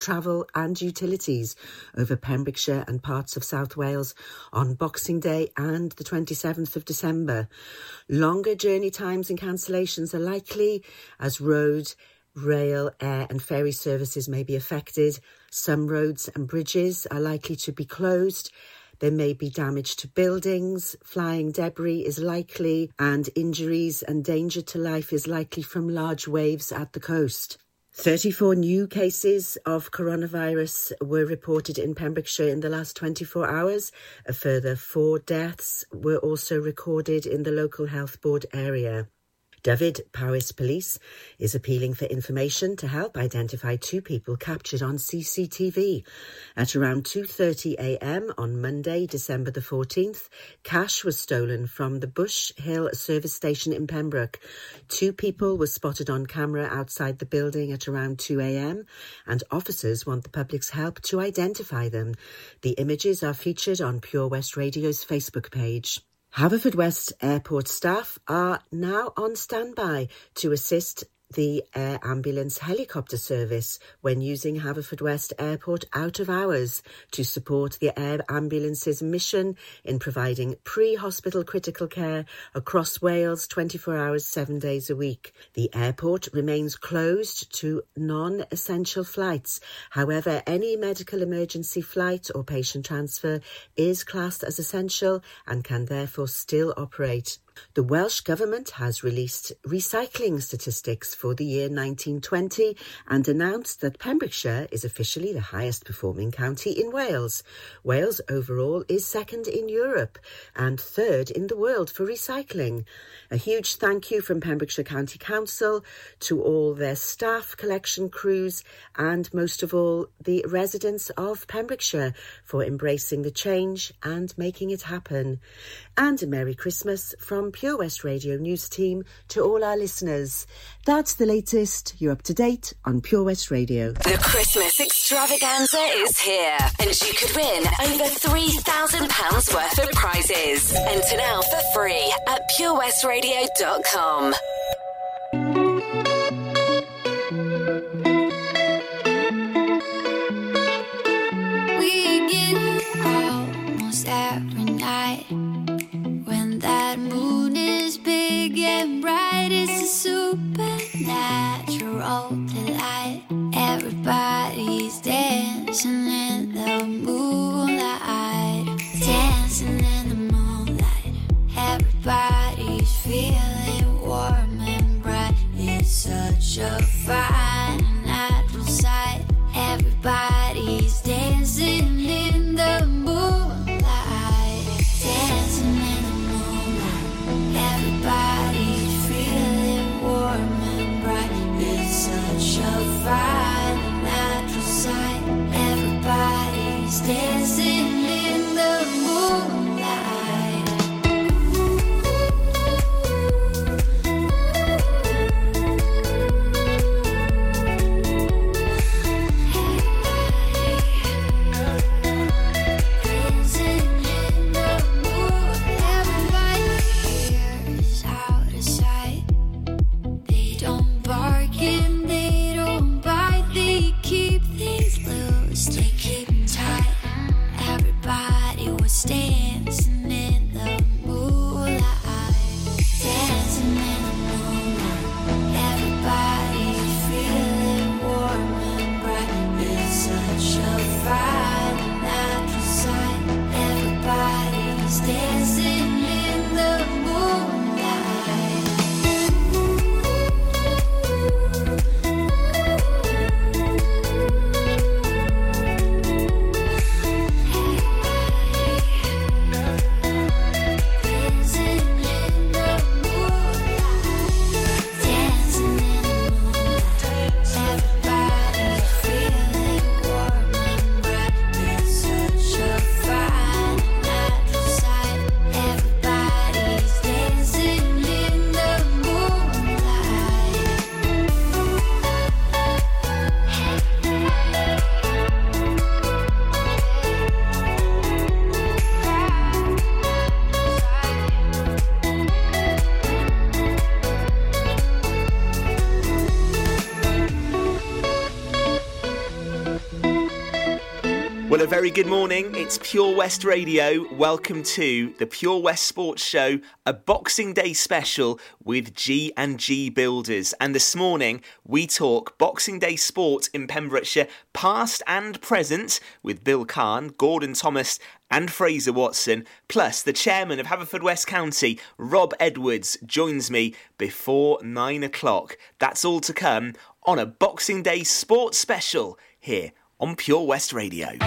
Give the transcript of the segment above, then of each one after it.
travel and utilities over Pembrokeshire and parts of South Wales on Boxing Day and the 27th of December. Longer journey times and cancellations are likely as road, rail, air and ferry services may be affected. Some roads and bridges are likely to be closed there may be damage to buildings, flying debris is likely, and injuries and danger to life is likely from large waves at the coast. 34 new cases of coronavirus were reported in Pembrokeshire in the last 24 hours. A further four deaths were also recorded in the local health board area. Dyfed Paris Police is appealing for information to help identify two people captured on CCTV. At around 2.30am on Monday, December the 14th, cash was stolen from the Bush Hill service station in Pembroke. Two people were spotted on camera outside the building at around 2am and officers want the public's help to identify them. The images are featured on Pure West Radio's Facebook page. Haverfordwest Airport staff are now on standby to assist the air ambulance helicopter service when using Haverfordwest Airport out of hours to support the air ambulance's mission in providing pre-hospital critical care across Wales 24 hours, seven days a week. The airport remains closed to non-essential flights. However, any medical emergency flight or patient transfer is classed as essential and can therefore still operate. The Welsh Government has released recycling statistics for the year 1920 and announced that Pembrokeshire is officially the highest performing county in Wales. Wales overall is second in Europe and third in the world for recycling. A huge thank you from Pembrokeshire County Council to all their staff, collection crews, and most of all, the residents of Pembrokeshire for embracing the change and making it happen. And a Merry Christmas from Pure West Radio News Team to all our listeners. That's the latest. You're up to date on Pure West Radio. The Christmas extravaganza is here, and you could win over £3,000 worth of prizes. Enter now for free at purewestradio.com. supernatural delight. Everybody's dancing in the moonlight, dancing in the moonlight. Everybody's feeling warm and bright. It's such a fine natural sight. Everybody's Take it. Good morning. It's Pure West Radio. Welcome to the Pure West Sports Show, a Boxing Day special with G and G Builders. And this morning we talk Boxing Day sport in Pembrokeshire, past and present, with Bill Kahn, Gordon Thomas, and Fraser Watson. Plus, the chairman of Haverfordwest County, Rob Edwards, joins me before nine o'clock. That's all to come on a Boxing Day sports special here on Pure West Radio.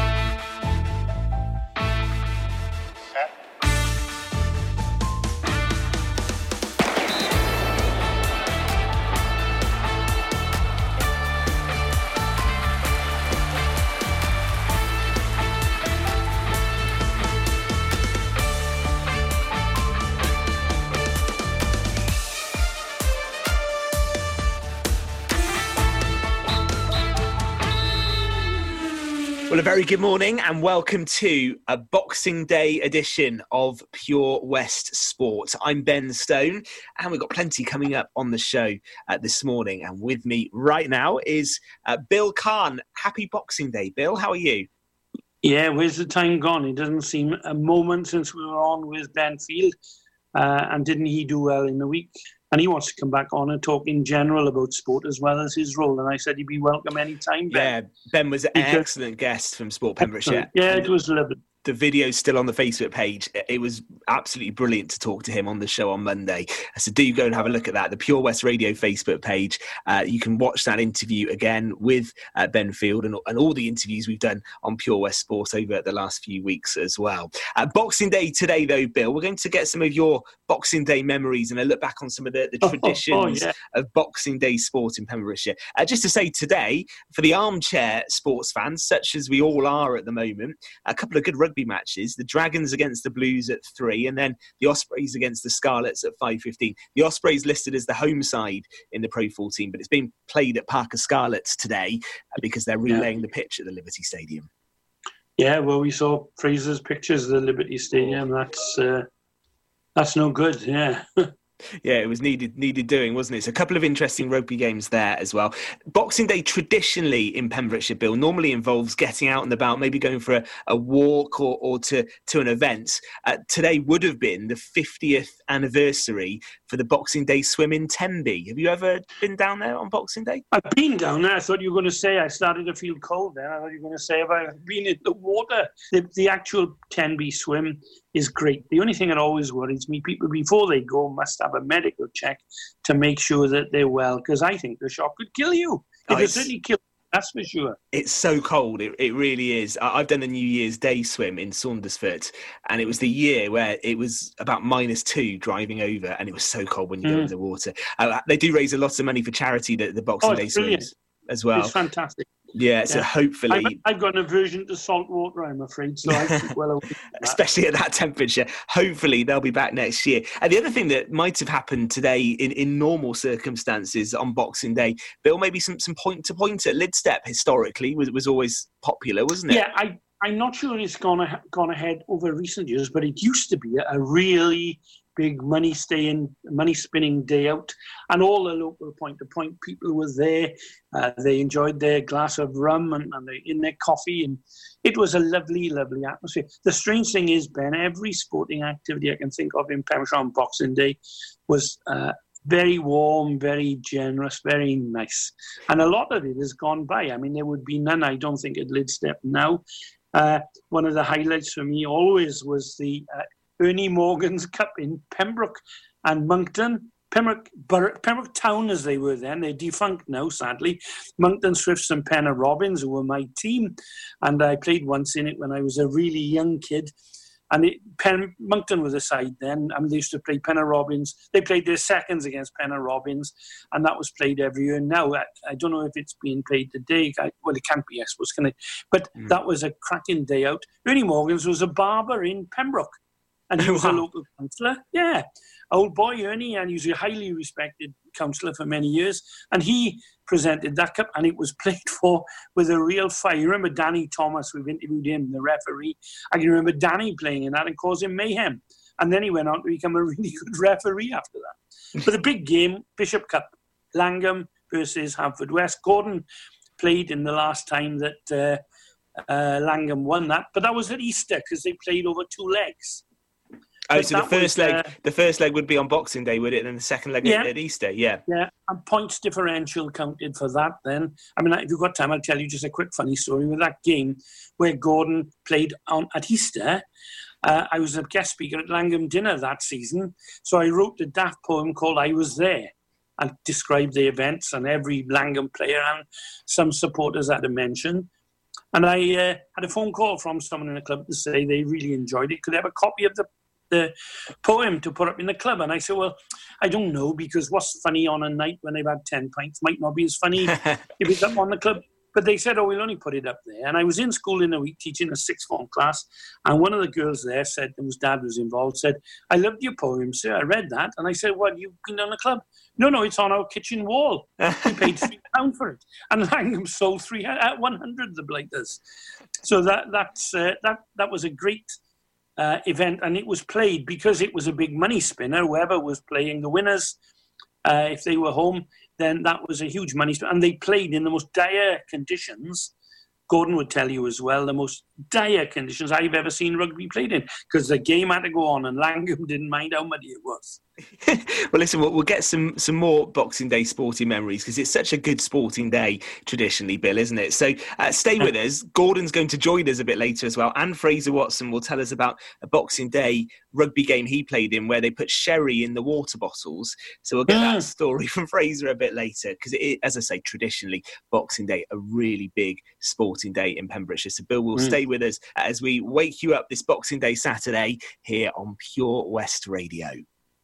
Well, a very good morning and welcome to a Boxing Day edition of Pure West Sport. I'm Ben Stone and we've got plenty coming up on the show uh, this morning. And with me right now is uh, Bill Kahn. Happy Boxing Day, Bill. How are you? Yeah, where's the time gone? It doesn't seem a moment since we were on with Ben Field. Uh, and didn't he do well in the week? And he wants to come back on and talk in general about sport as well as his role. And I said he'd be welcome anytime. Ben. Yeah, Ben was an because, excellent guest from Sport Pembrokeshire. Yeah, it was lovely the video's still on the Facebook page. It was absolutely brilliant to talk to him on the show on Monday. So do go and have a look at that. The Pure West Radio Facebook page. Uh, you can watch that interview again with uh, Ben Field and, and all the interviews we've done on Pure West Sport over the last few weeks as well. Uh, Boxing Day today, though, Bill, we're going to get some of your Boxing Day memories and a look back on some of the, the traditions oh, oh, yeah. of Boxing Day sport in Pembrokeshire. Uh, just to say today, for the armchair sports fans, such as we all are at the moment, a couple of good rugby rugby matches. The Dragons against the Blues at three, and then the Ospreys against the Scarlets at five fifteen. The Ospreys listed as the home side in the Pro 14, but it's being played at Parc y Scarlets today uh, because they're relaying yeah. the pitch at the Liberty Stadium. Yeah, well, we saw Fraser's pictures of the Liberty Stadium. That's uh, that's no good. Yeah. yeah, it was needed needed doing, wasn't it? So a couple of interesting rugby games there as well. Boxing Day traditionally in Pembrokeshire, Bill, normally involves getting out and about, maybe going for a, a walk or, or to, to an event. Uh, today would have been the 50th anniversary for the Boxing Day swim in Tenby. Have you ever been down there on Boxing Day? I've been down there. I thought you were going to say I started to feel cold then. I thought you were going to say have I been in the water. The, the actual Tenby swim is great. The only thing that always worries me, people before they go must have a medical check to make sure that they're well, because I think the shock could kill you. It oh, certainly kill that's for sure. It's so cold. It, it really is. I've done a New Year's Day swim in Saundersfoot, and it was the year where it was about minus two driving over, and it was so cold when you mm. go into the water. Uh, they do raise a lot of money for charity, the, the Boxing oh, Day swims as well. It's fantastic. Yeah, so hopefully I've, I've, got an aversion to salt water, I'm afraid. So I well especially at that temperature. Hopefully they'll be back next year. And the other thing that might have happened today in, in normal circumstances on Boxing Day, Bill, maybe some some point to point at Lydstep historically was was always popular, wasn't it? Yeah, I I'm not sure it's gone gone ahead over recent years, but it used to be a really big money staying, money spinning day out, and all the local point to point people were there. Uh, they enjoyed their glass of rum and, and they, in their coffee, and it was a lovely, lovely atmosphere. The strange thing is, Ben, every sporting activity I can think of in Pembrokeshire on Boxing Day was. Uh, very warm, very generous, very nice. And a lot of it has gone by. I mean, there would be none, I don't think, at Lydstep now. Uh, one of the highlights for me always was the uh, Ernie Morgan's Cup in Pembroke and Monkton. Pembroke, Pembroke Town, as they were then, they're defunct now, sadly. Monkton Swifts and Pennar Robins, who were my team, and I played once in it when I was a really young kid. And it, Pen, Monkton was a side then. I mean, they used to play Pennar Robins. They played their seconds against Pennar Robins, and that was played every year. Now, I, I don't know if it's being played today. I, well, it can't be, I suppose, can it? But mm. that was a cracking day out. Ernie Morgan's was a barber in Pembroke and he was wow. a local councillor. Yeah, old boy Ernie, and he was a highly respected councillor for many years. And he presented that cup, and it was played for with a real fire. You remember Danny Thomas? We've interviewed him, the referee. I can remember Danny playing in that and causing mayhem. And then he went on to become a really good referee after that. but the big game, Bishop Cup, Llangwm versus Haverfordwest. Gordon played in the last time that. Uh, uh, Llangwm won that, but that was at Easter because they played over two legs. Oh, so the first was, leg, uh, the first leg would be on Boxing Day, would it? And then the second leg Yeah. at, at Easter. Yeah. Yeah, and points differential counted for that then. I mean, if you've got time, I'll tell you just a quick funny story with that game where Gordon played on at Easter. Uh, I was a guest speaker at Llangwm Dinner that season, so I wrote a daft poem called I Was There and described the events and every Llangwm player and some supporters had a mention. And I uh, had a phone call from someone in the club to say they really enjoyed it. Could I have a copy of the, the poem to put up in the club? And I said, well, I don't know because what's funny on a night when they've had 10 pints might not be as funny if it's up on the club. But they said, oh, we'll only put it up there. And I was in school in a week teaching a sixth form class. And one of the girls there said, whose dad was involved, said, I loved your poem, sir. I read that. And I said, what, you've been on the club? No, no, it's on our kitchen wall. We paid three pounds for it. And Llangwm sold three, uh, 100 the blighters. So that, that's, uh, that, that was a great uh, event. And it was played because it was a big money spinner. Whoever was playing the winners, uh, if they were home, then that was a huge money spinner. And they played in the most dire conditions. Gordon would tell you as well, the most dire conditions I've ever seen rugby played in because the game had to go on and Llangwm didn't mind how muddy it was. well, listen, we'll, we'll get some some more Boxing Day sporting memories because it's such a good sporting day traditionally, Bill, isn't it? So uh, stay with us. Gordon's going to join us a bit later as well, and Fraser Watson will tell us about a Boxing Day rugby game he played in where they put sherry in the water bottles. So we'll get Mm. that story from Fraser a bit later because, as I say, traditionally Boxing Day a really big sporting day in Pembrokeshire. So Bill will Mm. stay with us as we wake you up this Boxing Day Saturday here on Pure West Radio.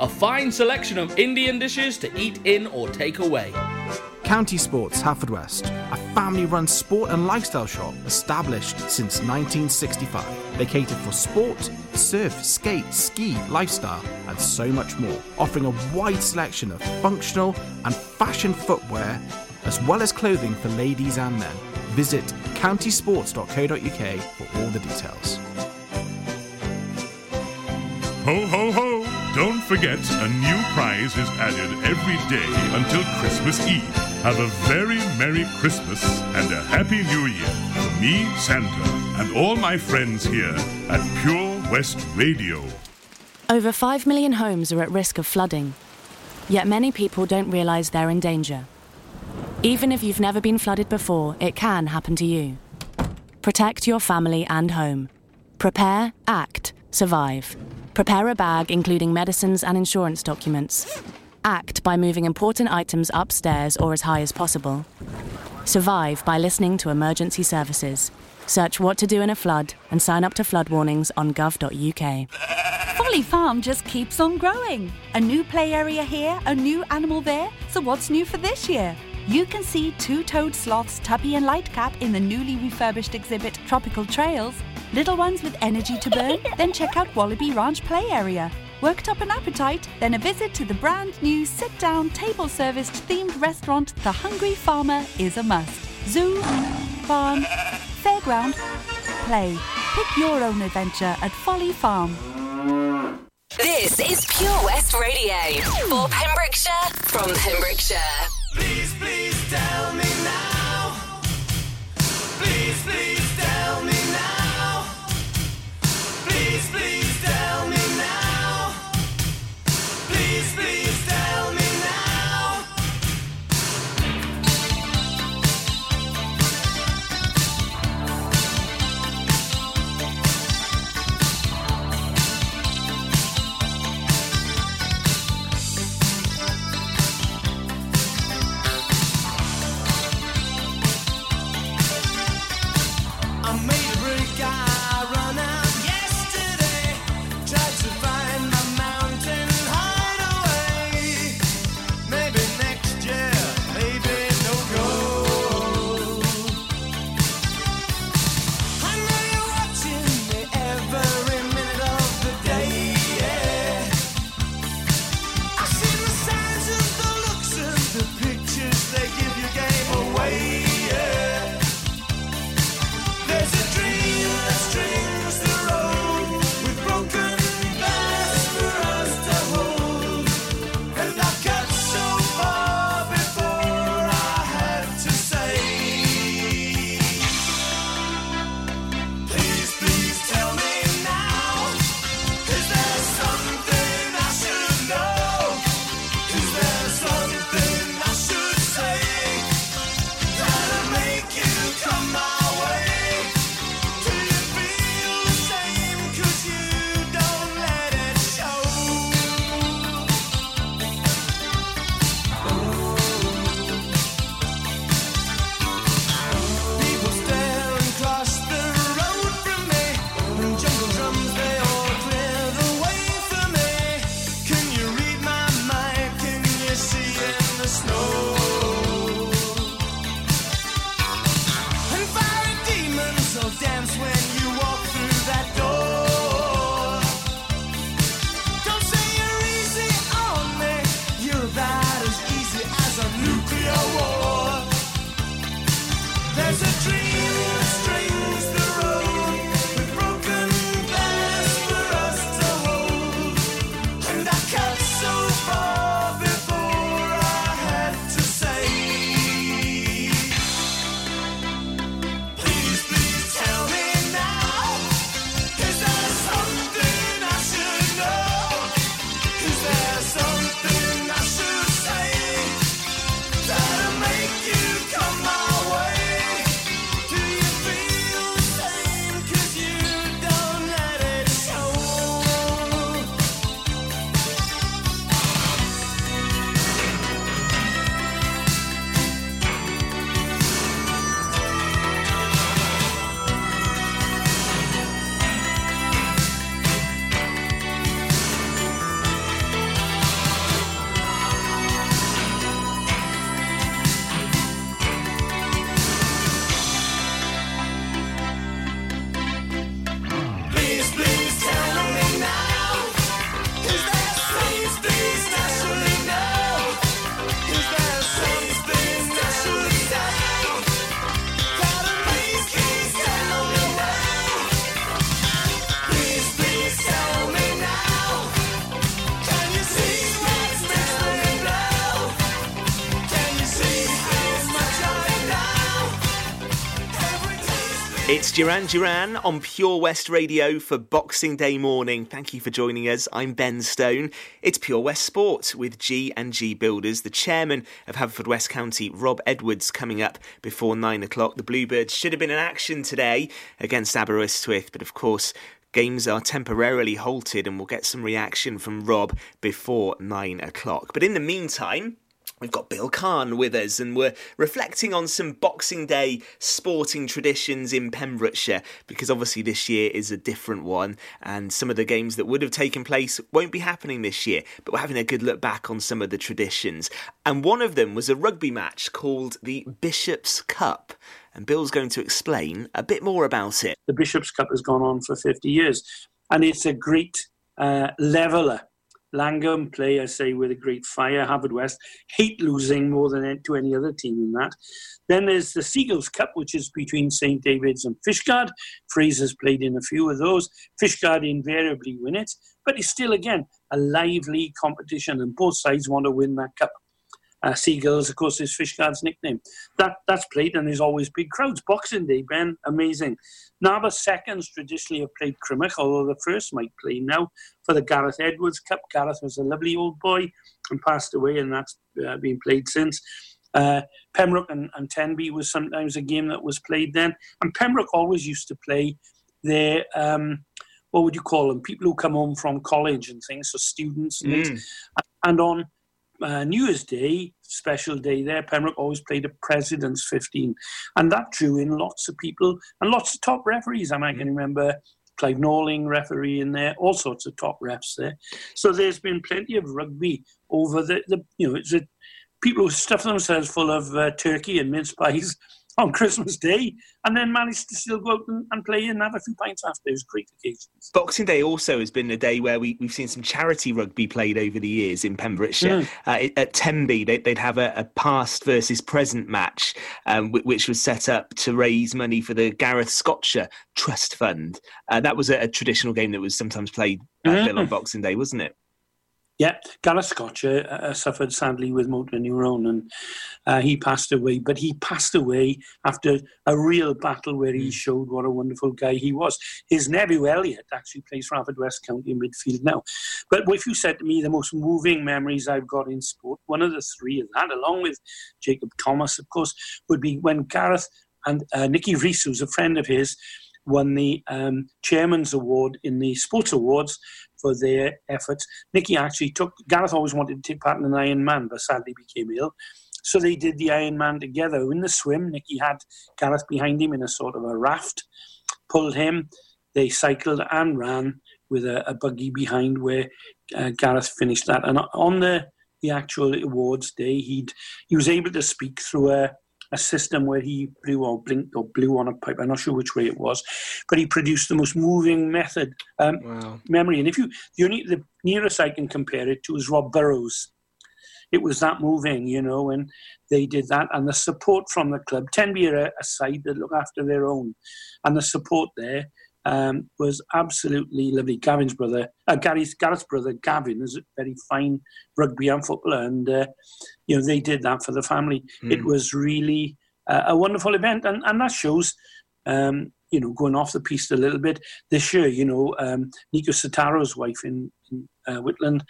A fine selection of Indian dishes to eat in or take away. County Sports Haverfordwest, a family run sport and lifestyle shop established since 1965. They cater for sport, surf, skate, ski, lifestyle, and so much more, offering a wide selection of functional and fashion footwear, as well as clothing for ladies and men. Visit countysports.co.uk for all the details. Ho, ho, ho! Don't forget, a new prize is added every day until Christmas Eve. Have a very Merry Christmas and a Happy New Year from me, Santa, and all my friends here at Pure West Radio. Over 5 million homes are at risk of flooding, yet many people don't realise they're in danger. Even if you've never been flooded before, it can happen to you. Protect your family and home. Prepare, act, survive. Prepare a bag including medicines and insurance documents. Act by moving important items upstairs or as high as possible. Survive by listening to emergency services. Search what to do in a flood and sign up to flood warnings on gov.uk. Folly Farm just keeps on growing. A new play area here, a new animal there. So what's new for this year? You can see two-toed sloths Tubby and Lightcap in the newly refurbished exhibit Tropical Trails. Little ones with energy to burn? then check out Wallaby Ranch Play Area. Worked up an appetite? Then a visit to the brand new sit-down, table-serviced themed restaurant The Hungry Farmer is a must. Zoo, farm, fairground, play. Pick your own adventure at Folly Farm. This is Pure West Radio for Pembrokeshire from Pembrokeshire. Please, please tell me Duran Duran on Pure West Radio for Boxing Day morning. Thank you for joining us. I'm Ben Stone. It's Pure West Sport with G and G Builders. The chairman of Haverfordwest County, Rob Edwards, coming up before nine o'clock. The Bluebirds should have been in action today against Aberystwyth, but of course. Games are temporarily halted and we'll get some reaction from Rob before nine o'clock. But in the meantime, We've got Bill Kahn with us, and we're reflecting on some Boxing Day sporting traditions in Pembrokeshire because obviously this year is a different one, and some of the games that would have taken place won't be happening this year. But we're having a good look back on some of the traditions, and one of them was a rugby match called the Bishop's Cup. And Bill's going to explain a bit more about it. The Bishop's Cup has gone on for 50 years, and it's a great uh, leveller. Llangwm play, I say, with a great fire. Haverfordwest hate losing more than to any other team in that. Then there's the Seagulls Cup, which is between St. David's and Fishguard. Fraser's played in a few of those. Fishguard invariably win it, but it's still, again, a lively competition, and both sides want to win that cup. Uh, Seagulls, of course, is Fishguard's nickname. That that's played, and there's always big crowds. Boxing Day, Ben, amazing. The seconds traditionally have played Crymych, although the first might play now for the Gareth Edwards Cup. Gareth was a lovely old boy and passed away, and that's uh, been played since. Uh, Pembroke and, and Tenby was sometimes a game that was played then, and Pembroke always used to play their um, what would you call them? People who come home from college and things, so students. And, Mm. things. and on uh, New Year's Day, special day there, Pembroke always played a President's 15. And that drew in lots of people and lots of top referees. I can remember Clive Norling, referee in there, all sorts of top refs there. So there's been plenty of rugby over the, the you know, it's a, people who stuff themselves full of uh, turkey and mince pies on Christmas Day and then managed to still go out and, and play and have a few pints after. It was great occasions. Boxing Day also has been a day where we, we've seen some charity rugby played over the years in Pembrokeshire. Mm. Uh, at Tenby, they, they'd have a, a past versus present match, um, whi- which was set up to raise money for the Gareth Scotcher Trust Fund. Uh, that was a, a traditional game that was sometimes played uh, on. Boxing Day, wasn't it? Yeah, Gareth Scotcher uh, suffered sadly with motor neurone and uh, he passed away. But he passed away after a real battle where he showed what a wonderful guy he was. His nephew Elliot actually plays for Haverfordwest County in midfield now. But if you said to me the most moving memories I've got in sport, one of the three of that, along with Jacob Thomas, of course, would be when Gareth and uh, Nicky Reese, who's a friend of his, won the um, Chairman's Award in the Sports Awards for their efforts. Nicky actually took, Gareth always wanted to take part in an Iron Man, but sadly became ill. So they did the Iron Man together. In the swim, Nicky had Gareth behind him in a sort of a raft, pulled him. They cycled and ran with a, a buggy behind where uh, Gareth finished that. And on the, the actual awards day, he'd, he was able to speak through a, a system where he blew or blinked or blew on a pipe. I'm not sure which way it was, but he produced the most moving method um, Wow. memory. And if you, the only the nearest I can compare it to is Rob Burrows. It was that moving, you know, and they did that, and the support from the club. Tenby are a, a side that look after their own, and the support there um, was absolutely lovely. Gavin's brother, uh, Gary's Gareth's brother, Gavin, is a very fine rugby and footballer, and uh, you know they did that for the family. It Mm. was really uh, a wonderful event, and, and that shows, um, you know, going off the piece a little bit this year. You know, um, Nico Sotaro's wife in, in uh, Whitland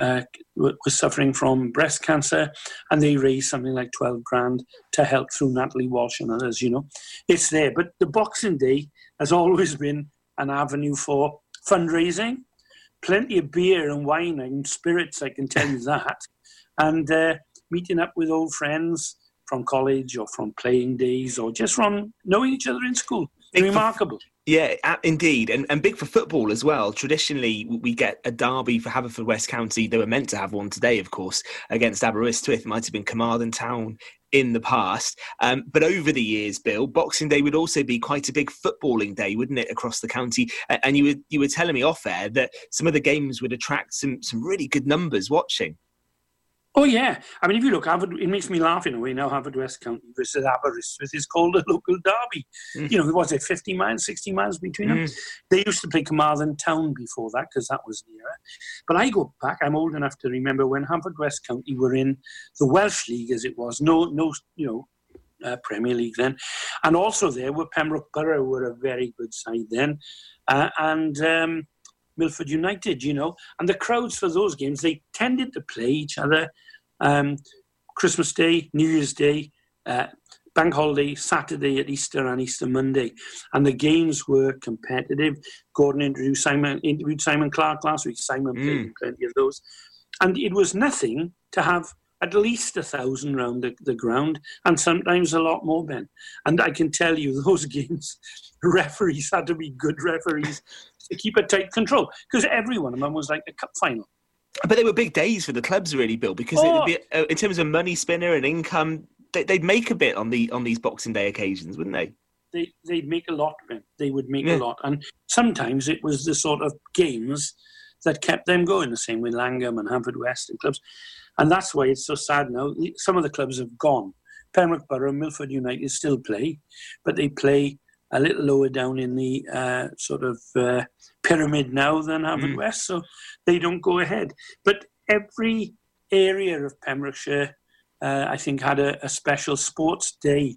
uh, was suffering from breast cancer, and they raised something like twelve grand to help through Natalie Walsh and others. You know, it's there, but the Boxing Day has always been an avenue for fundraising. Plenty of beer and wine and spirits, I can tell you that, and uh, meeting up with old friends from college or from playing days or just from knowing each other in school. Remarkable. Yeah, indeed, and and big for football as well. Traditionally, we get a derby for Haverfordwest County. They were meant to have one today, of course, against Aberystwyth. It might have been Carmarthen Town in the past, um, but over the years, Bill, Boxing Day would also be quite a big footballing day, wouldn't it, across the county? And you were you were telling me off air that some of the games would attract some some really good numbers watching. Oh yeah, I mean, if you look, Harvard, it makes me laugh in a way. Now Haverfordwest County versus Aberystwyth is called a local derby. Mm. You know, was it fifty miles, sixty miles between them? Mm. They used to play Carmarthen Town before that because that was nearer. But I go back. I'm old enough to remember when Haverfordwest County were in the Welsh League, as it was. No, no, you know, uh, Premier League then. And also there were Pembroke Borough were a very good side then, uh, and um, Milford United, you know. And the crowds for those games, they tended to play each other. Um, Christmas Day, New Year's Day, uh, Bank Holiday, Saturday at Easter and Easter Monday. And the games were competitive. Gordon introduced Simon, interviewed Simon Clark last week. Simon played plenty of those. And it was nothing to have at least a thousand round the, the ground and sometimes a lot more, Ben. And I can tell you, those games, referees had to be good referees to keep a tight control because every one of them was like a cup final. But they were big days for the clubs, really, Bill, because Oh. be, uh, in terms of money spinner and income, they, they'd make a bit on the on these Boxing Day occasions, wouldn't they? they they'd make a lot. They would make Yeah. a lot, and sometimes it was the sort of games that kept them going. The same with Llangwm and Haverfordwest and clubs, and that's why it's so sad now. Some of the clubs have gone. Pembroke Borough, and Milford United still play, but they play a little lower down in the uh, sort of uh, pyramid now than Hampford Mm. West, so they don't go ahead. But every area of Pembrokeshire, uh, I think, had a, a special sports day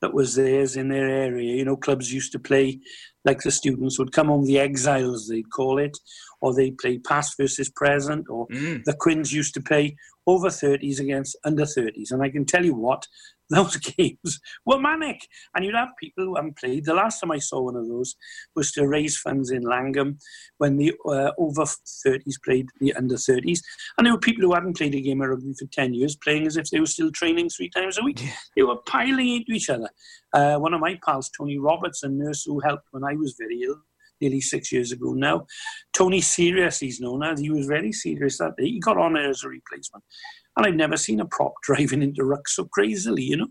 that was theirs in their area. You know, clubs used to play like the students would come home, the exiles they'd call it, or they'd play past versus present, or Mm. the Quins used to play over 30s against under 30s. And I can tell you what, those games were manic. And you'd have people who hadn't played. The last time I saw one of those was to raise funds in Llangwm when the uh, over 30s played the under 30s. And there were people who hadn't played a game of rugby for 10 years playing as if they were still training three times a week. They were piling into each other. Uh, one of my pals, Tony Roberts, a nurse who helped when I was very ill, nearly six years ago now. Tony Serious, he's known as. He was very serious that day. He got on as a replacement. And I've never seen a prop driving into ruck so crazily, you know.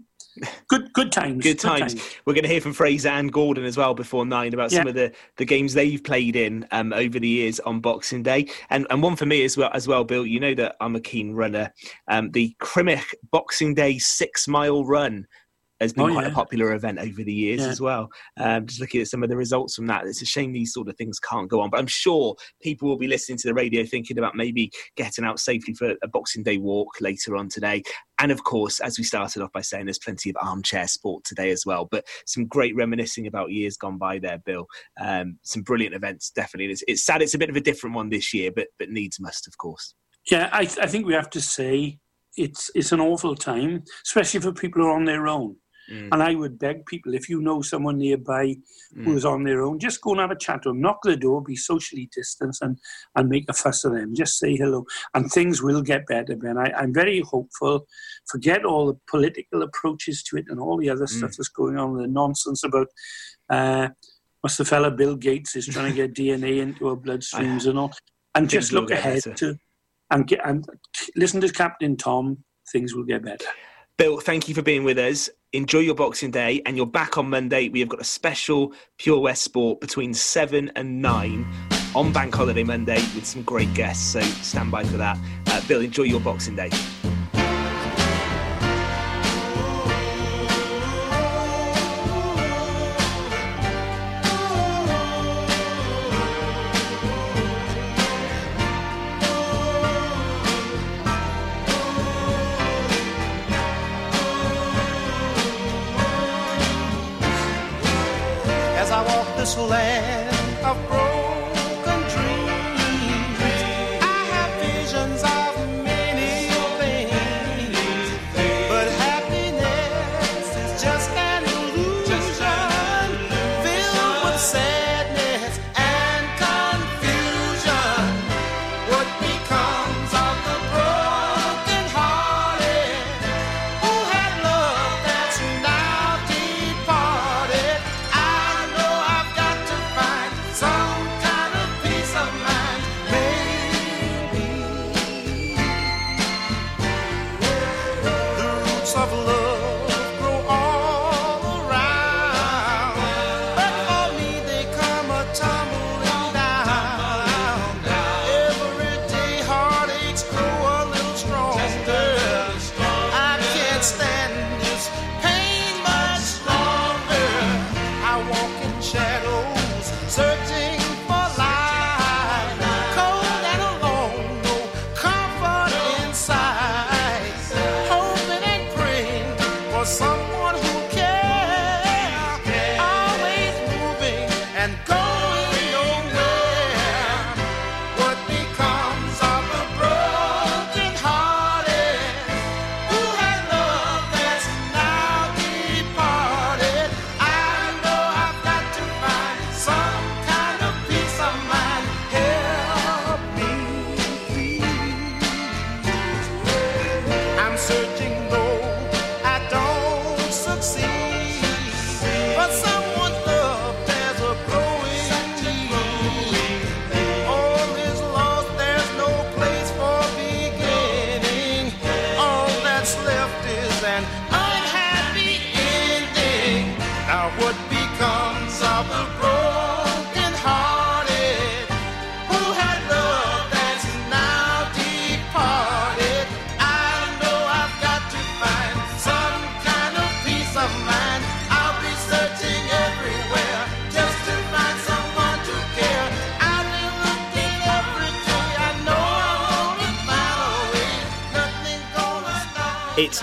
Good good times. Good times. We're going to hear from Fraser and Gordon as well before nine about some of the, the games they've played in um, over the years on Boxing Day, and and one for me as well as well, Bill. You know that I'm a keen runner. Um, the Crymych Boxing Day six mile run has been Oh, quite a popular event over the years Yeah. as well. Um, just looking at some of the results from that, it's a shame these sort of things can't go on. But I'm sure people will be listening to the radio thinking about maybe getting out safely for a Boxing Day walk later on today. And of course, as we started off by saying, there's plenty of armchair sport today as well. But some great reminiscing about years gone by there, Bill. Um, some brilliant events, definitely. It's, it's sad it's a bit of a different one this year, but but needs must, of course. Yeah, I, I think we have to say it's it's an awful time, especially for people who are on their own. Mm. And I would beg people, if you know someone nearby Mm. who is on their own, just go and have a chat to them. Knock the door, be socially distanced, and, and make a fuss of them. Just say hello. And things will get better, Ben. I, I'm very hopeful. Forget all the political approaches to it and all the other Mm. stuff that's going on, the nonsense about uh, what's the fella Bill Gates is trying to get DNA into our bloodstreams and all. And just look ahead better. to and get and listen to Captain Tom. Things will get better. Bill, thank you for being with us. Enjoy your Boxing Day, and you're back on Monday. We have got a special Pure West Sport between seven and nine on Bank Holiday Monday with some great guests. So stand by for that. Uh, Bill, enjoy your Boxing Day.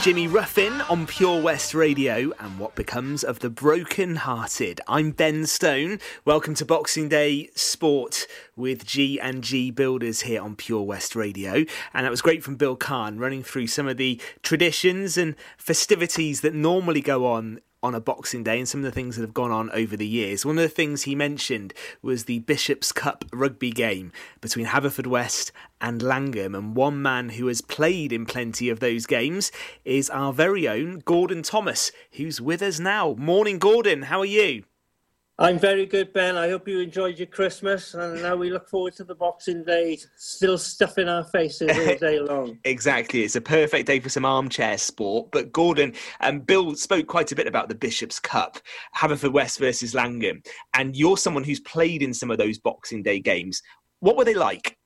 Jimmy Ruffin on Pure West Radio and what becomes of the broken hearted. I'm Ben Stone. Welcome to Boxing Day Sport with G and G Builders here on Pure West Radio. And that was great from Bill Kahn running through some of the traditions and festivities that normally go on on a Boxing Day and some of the things that have gone on over the years. One of the things he mentioned was the Bishop's Cup rugby game between Haverfordwest and Llangwm. And one man who has played in plenty of those games is our very own Gordon Thomas, who's with us now. Morning, Gordon. How are you? I'm very good, Ben. I hope you enjoyed your Christmas, and now we look forward to the Boxing Day, still stuffing our faces all day long. Exactly. It's a perfect day for some armchair sport. But Gordon, um, Bill spoke quite a bit about the Bishop's Cup, Haverfordwest versus Llangwm. And you're someone who's played in some of those Boxing Day games. What were they like?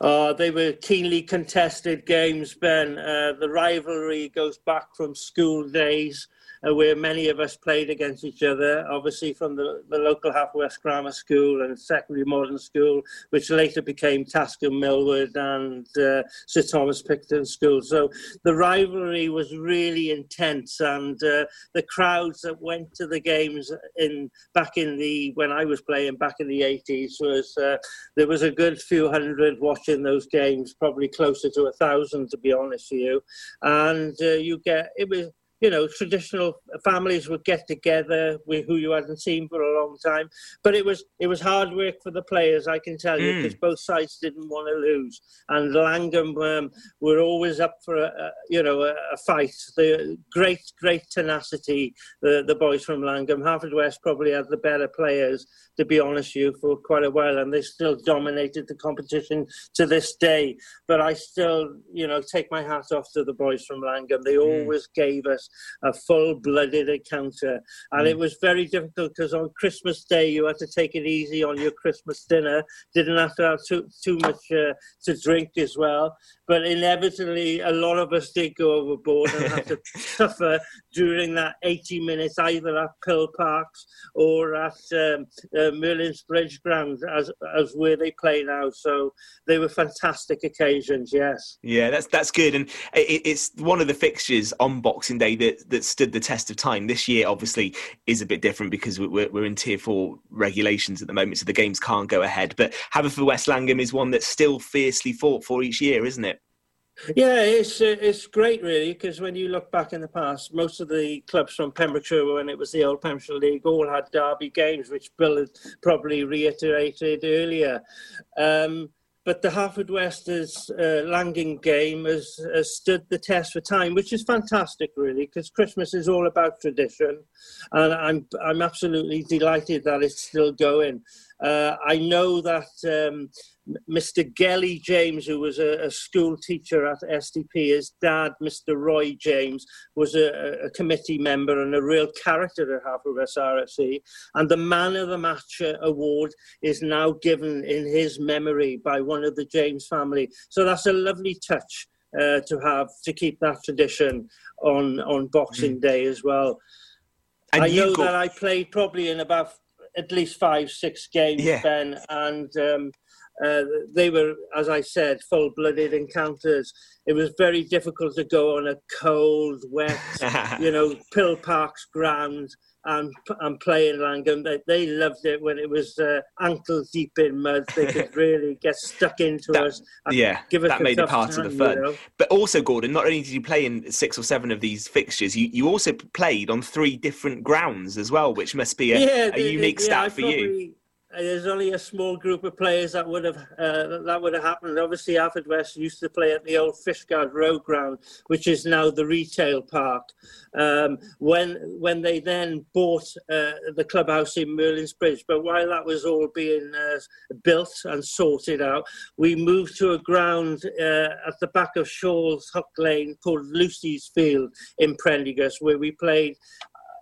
Uh, they were keenly contested games, Ben. Uh, the rivalry goes back from school days. Uh, where many of us played against each other, obviously from the, the local Half West Grammar School and Secondary Modern School, which later became Tasker Millwood and uh, Sir Thomas Picton School. So the rivalry was really intense, and uh, the crowds that went to the games in back in the when I was playing back in the 80s was uh, there was a good few hundred watching those games, probably closer to a thousand to be honest with you, and uh, you get it was you know, traditional families would get together with who you hadn't seen for a long time. But it was it was hard work for the players, I can tell you, Mm. because both sides didn't want to lose. And Llangwm um, were always up for a, a you know a, a fight. The great great tenacity. The the boys from Llangwm, Harvard West probably had the better players, to be honest with you, for quite a while, and they still dominated the competition to this day. But I still, you know, take my hat off to the boys from Llangwm. They always gave us a full-blooded encounter, and it was very difficult because on Christmas Day you had to take it easy on your Christmas dinner. Didn't have to have too too much uh, to drink as well. But inevitably, a lot of us did go overboard and have to suffer during that 80 minutes, either at Pill Parks or at um, uh, Merlin's Bridge Ground, as as where they play now. So they were fantastic occasions. Yes. Yeah, that's that's good, and it, it's one of the fixtures on Boxing Day that that stood the test of time. This year, obviously, is a bit different because we're we're in Tier Four regulations at the moment, so the games can't go ahead. But Haverford Llangwm is one that's still fiercely fought for each year, isn't it? Yeah, it's uh, it's great really because when you look back in the past, most of the clubs from Pembrokeshire, when it was the old Pembrokeshire League, all had derby games, which Bill had probably reiterated earlier. Um, but the Harvard Westers uh, Llangwm game has, has stood the test for time, which is fantastic, really, because Christmas is all about tradition, and I'm I'm absolutely delighted that it's still going. Uh, I know that um, Mr. Gelly James, who was a, a school teacher at STP, his dad, Mr. Roy James, was a, a committee member and a real character at West RFC. And the Man of the Match uh, award is now given in his memory by one of the James family. So that's a lovely touch uh, to have to keep that tradition on on Boxing Day as well. And I know got- that I played probably in about at least five, six games, Yeah. Ben, and um, uh, they were, as I said, full-blooded encounters. It was very difficult to go on a cold, wet, you know, Pill Park's ground and and playing Llangwm. They, they loved it when it was uh, ankle deep in mud. They could really get stuck into That- us. and yeah, give us that a made it part of time, the you fun. know. But also, Gordon, not only did you play in six or seven of these fixtures, you, you also played on three different grounds as well, which must be a, a the- unique yeah, stat I for you. probably- uh, There's only a small group of players that would have uh, that would have happened. Obviously, Alfred West used to play at the old Fishguard Road ground, which is now the retail park. Um, when when they then bought uh, the clubhouse in Merlin's Bridge, but while that was all being uh, built and sorted out, we moved to a ground uh, at the back of Shoals Hook Lane called Lucy's Field in Prendergast, where we played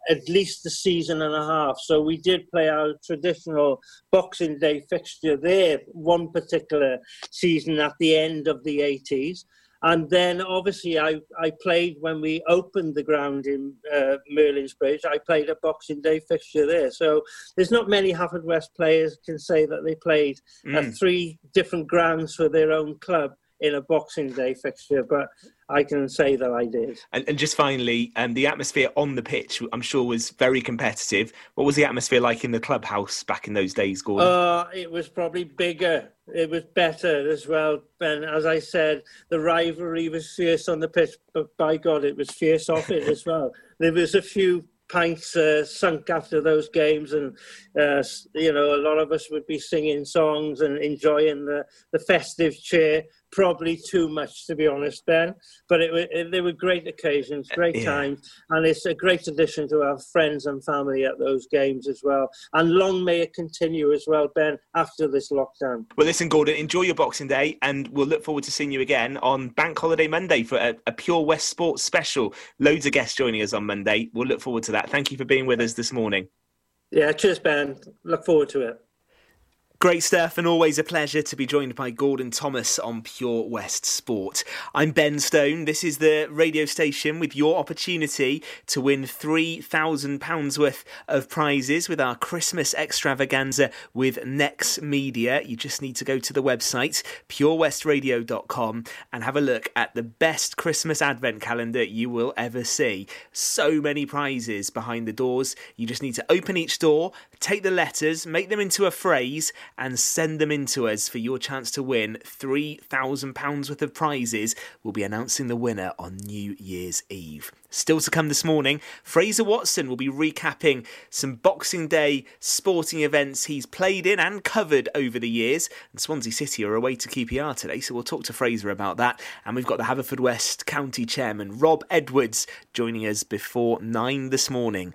at least a season and a half. So we did play our traditional Boxing Day fixture there one particular season at the end of the 80s. And then obviously I, I played when we opened the ground in uh, Merlin's Bridge. I played a Boxing Day fixture there. So there's not many West players can say that they played at Mm. three different grounds for their own club in a Boxing Day fixture, but I can say that I did. And, and just finally, um, the atmosphere on the pitch, I'm sure, was very competitive. What was the atmosphere like in the clubhouse back in those days, Gordon? Uh, it was probably bigger. It was better as well. And as I said, the rivalry was fierce on the pitch, but by God, it was fierce off it as well. There was a few pints uh, sunk after those games, and uh, you know, a lot of us would be singing songs and enjoying the, the festive cheer. Probably too much, to be honest, Ben. But it, it, they were great occasions, uh, great Yeah. times, and it's a great addition to our friends and family at those games as well. And long may it continue as well, Ben, after this lockdown. Well, listen, Gordon, enjoy your Boxing Day, and we'll look forward to seeing you again on Bank Holiday Monday for a, a Pure West Sports special. Loads of guests joining us on Monday. We'll look forward to that. Thank you for being with us this morning. Yeah, cheers, Ben. Look forward to it. Great stuff, and always a pleasure to be joined by Gordon Thomas on Pure West Sport. I'm Ben Stone. This is the radio station with your opportunity to win £3,000 worth of prizes with our Christmas extravaganza with Next Media. You just need to go to the website, purewestradio.com, and have a look at the best Christmas advent calendar you will ever see. So many prizes behind the doors. You just need to open each door, take the letters, make them into a phrase, and send them in to us for your chance to win £3,000 worth of prizes. We'll be announcing the winner on New Year's Eve. Still to come this morning, Fraser Watson will be recapping some Boxing Day sporting events he's played in and covered over the years. And Swansea City are away to QPR today, so we'll talk to Fraser about that. And we've got the Haverfordwest County Chairman Rob Edwards joining us before nine this morning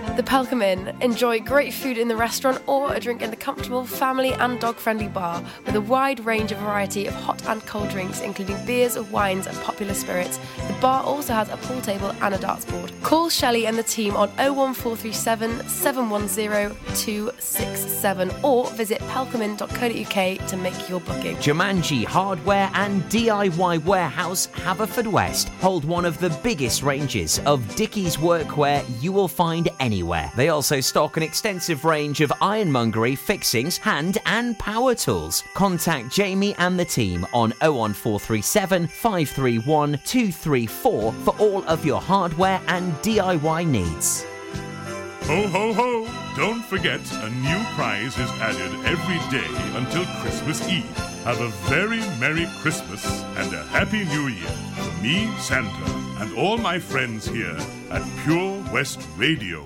The Pelcomb Inn. Enjoy great food in the restaurant or a drink in the comfortable family and dog friendly bar with a wide range of variety of hot and cold drinks, including beers, wines, and popular spirits. The bar also has a pool table and a darts board. Call Shelley and the team on 01437 710 267 or visit pelcomin.co.uk to make your booking. Jumanji Hardware and DIY Warehouse Haverfordwest hold one of the biggest ranges of Dickies workwear you will find anywhere. They also stock an extensive range of ironmongery, fixings, hand and power tools. Contact Jamie and the team on 01437 531 234 for all of your hardware and DIY needs. Ho, ho, ho! Don't forget, a new prize is added every day until Christmas Eve. Have a very Merry Christmas and a Happy New Year from me, Santa, and all my friends here at Pure West Radio.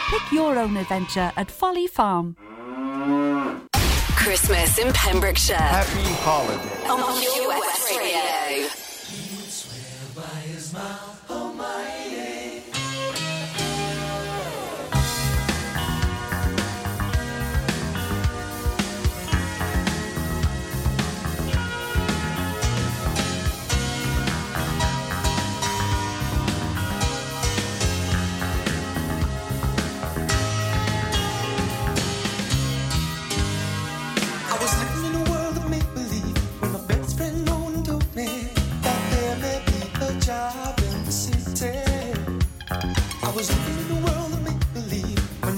Pick your own adventure at Folly Farm. Christmas in Pembrokeshire. Happy holiday. On Pure West Radio.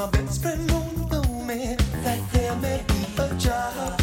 My best friend Ronan told me. That there may be a job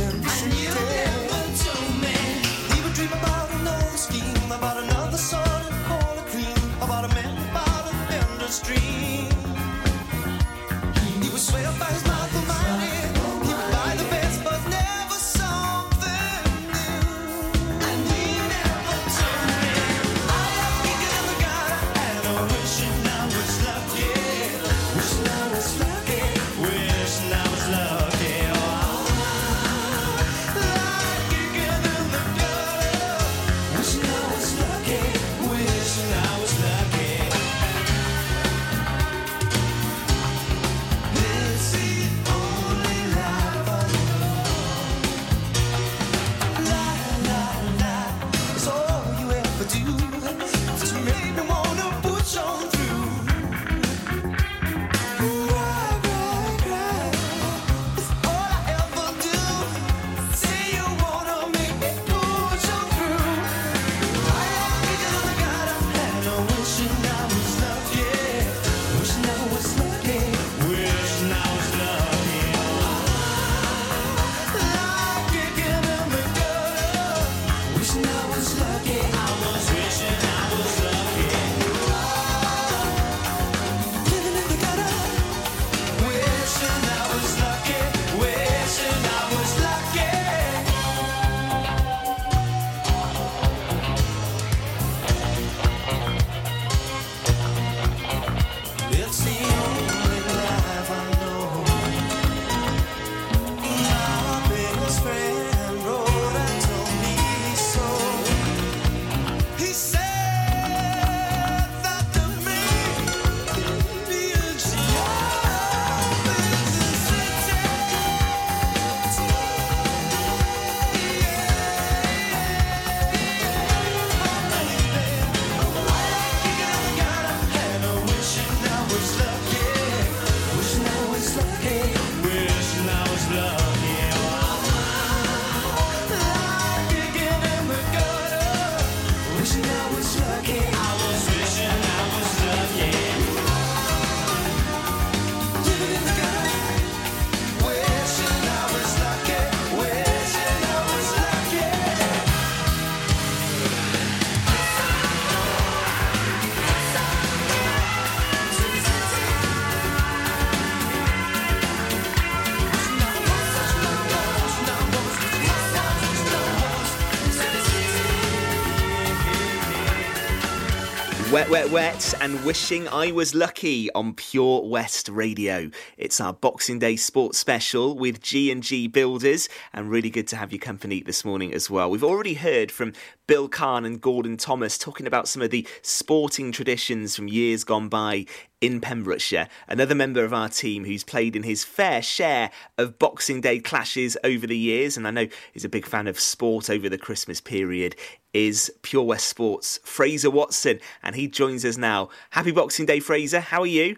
Wet, wet, wet, and wishing I was lucky on Pure West Radio. It's our Boxing Day sports special with G and G Builders, and really good to have your company this morning as well. We've already heard from Bill Kahn and Gordon Thomas talking about some of the sporting traditions from years gone by in Pembrokeshire. Another member of our team who's played in his fair share of Boxing Day clashes over the years, and I know he's a big fan of sport over the Christmas period, is Pure West Sports Fraser Watson, and he joins us now. Happy Boxing Day, Fraser. How are you?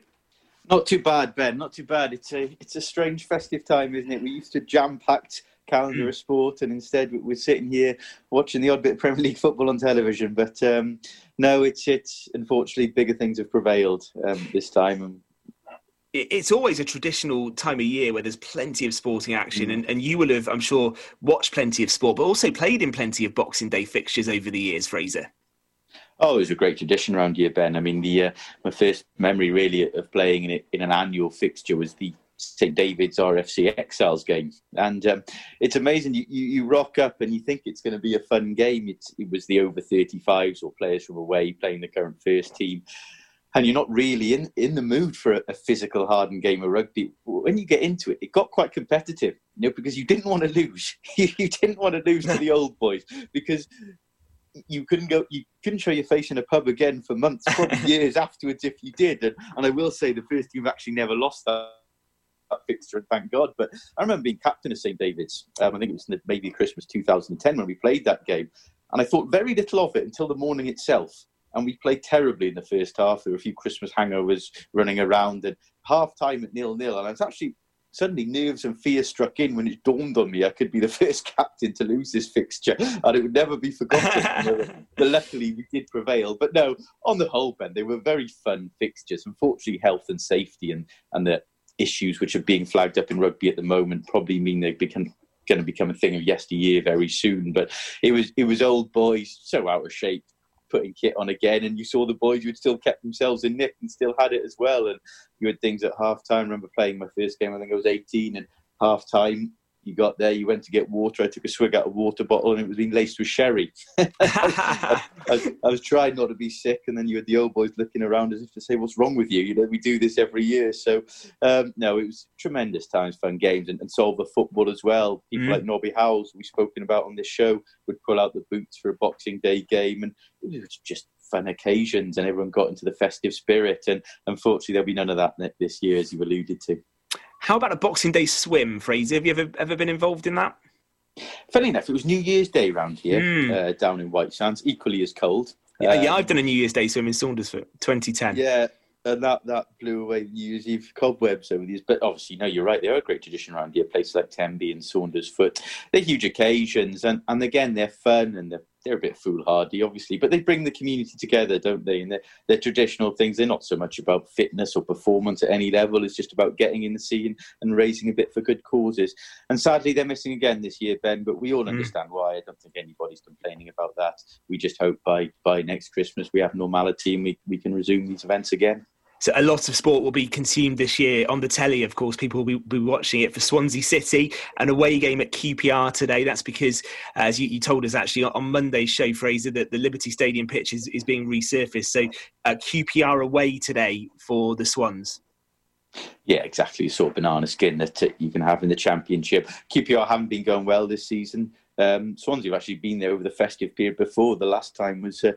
Not too bad, Ben. Not too bad. It's a it's a strange festive time, isn't it? We used to jam packed calendar of sport, and instead we're sitting here watching the odd bit of Premier League football on television. But um, no, it's it's unfortunately bigger things have prevailed um, this time, and it's always a traditional time of year where there's plenty of sporting action, and, and you will have, I'm sure, watched plenty of sport, but also played in plenty of Boxing Day fixtures over the years, Fraser. Oh, it was a great tradition around here, Ben. I mean, the uh, my first memory really of playing in it in an annual fixture was the St David's RFC Exiles game, and um, it's amazing. You, you you rock up and you think it's going to be a fun game. It's, it was the over 35s or players from away playing the current first team. and you're not really in, in the mood for a, a physical, hardened game of rugby. When you get into it, it got quite competitive, you know, because you didn't want to lose. you didn't want to lose to the old boys because you couldn't go, you couldn't show your face in a pub again for months, probably years afterwards if you did. And, and I will say the first team actually never lost that that fixture, and thank God. But I remember being captain of St David's. Um, I think it was maybe Christmas 2010 when we played that game, and I thought very little of it until the morning itself. And we played terribly in the first half. There were a few Christmas hangovers running around, and half time at nil nil. And I was actually suddenly nerves and fear struck in when it dawned on me I could be the first captain to lose this fixture, and it would never be forgotten. but luckily, we did prevail. But no, on the whole, Ben, they were very fun fixtures. Unfortunately, health and safety and and the issues which are being flagged up in rugby at the moment probably mean they become going to become a thing of yesteryear very soon. But it was it was old boys so out of shape putting kit on again, and you saw the boys who had still kept themselves in nick and still had it as well. And you had things at half time. Remember playing my first game, I think I was 18, and half time you got there, you went to get water. I took a swig out of a water bottle and it was being laced with sherry. I, I, I, was trying not to be sick, and then you had the old boys looking around as if to say, "What's wrong with you?" You know, we do this every year. So, um, no, it was tremendous times, fun games, and, and solve the football as well. People mm. like Norby Howells, we've spoken about on this show, would pull out the boots for a Boxing Day game, and it was just fun occasions, and everyone got into the festive spirit. And unfortunately, there'll be none of that this year, as you alluded to. How about a Boxing Day swim, Fraser? Have you ever ever been involved in that? Funny enough, it was New Year's Day round here, mm. uh, down in White Sands, equally as cold. Yeah, um, yeah, I've done a New Year's Day swim in Saundersfoot, 2010. Yeah, and that, that blew away New Year's Eve cobwebs over these. But obviously, no, you're right. They are a great tradition around here. Places like Tenby and Saundersfoot, they're huge occasions, and, and again, they're fun and they're they're a bit foolhardy, obviously, but they bring the community together, don't they? And they're, they're, traditional things. They're not so much about fitness or performance at any level. It's just about getting in the scene and raising a bit for good causes. And sadly, they're missing again this year, Ben. But we all mm. understand why. I don't think anybody's complaining about that. We just hope by by next Christmas we have normality and we, we can resume these events again. So a lot of sport will be consumed this year on the telly. Of course, people will be, watching it for Swansea City, an away game at QPR today. That's because, as you, you told us actually on Monday's show, Fraser, that the Liberty Stadium pitch is, is being resurfaced. So uh, QPR away today for the Swans. Yeah, exactly. Sort of banana skin that uh, you can have in the Championship. QPR haven't been going well this season. Um, Swansea have actually been there over the festive period before. The last time was uh,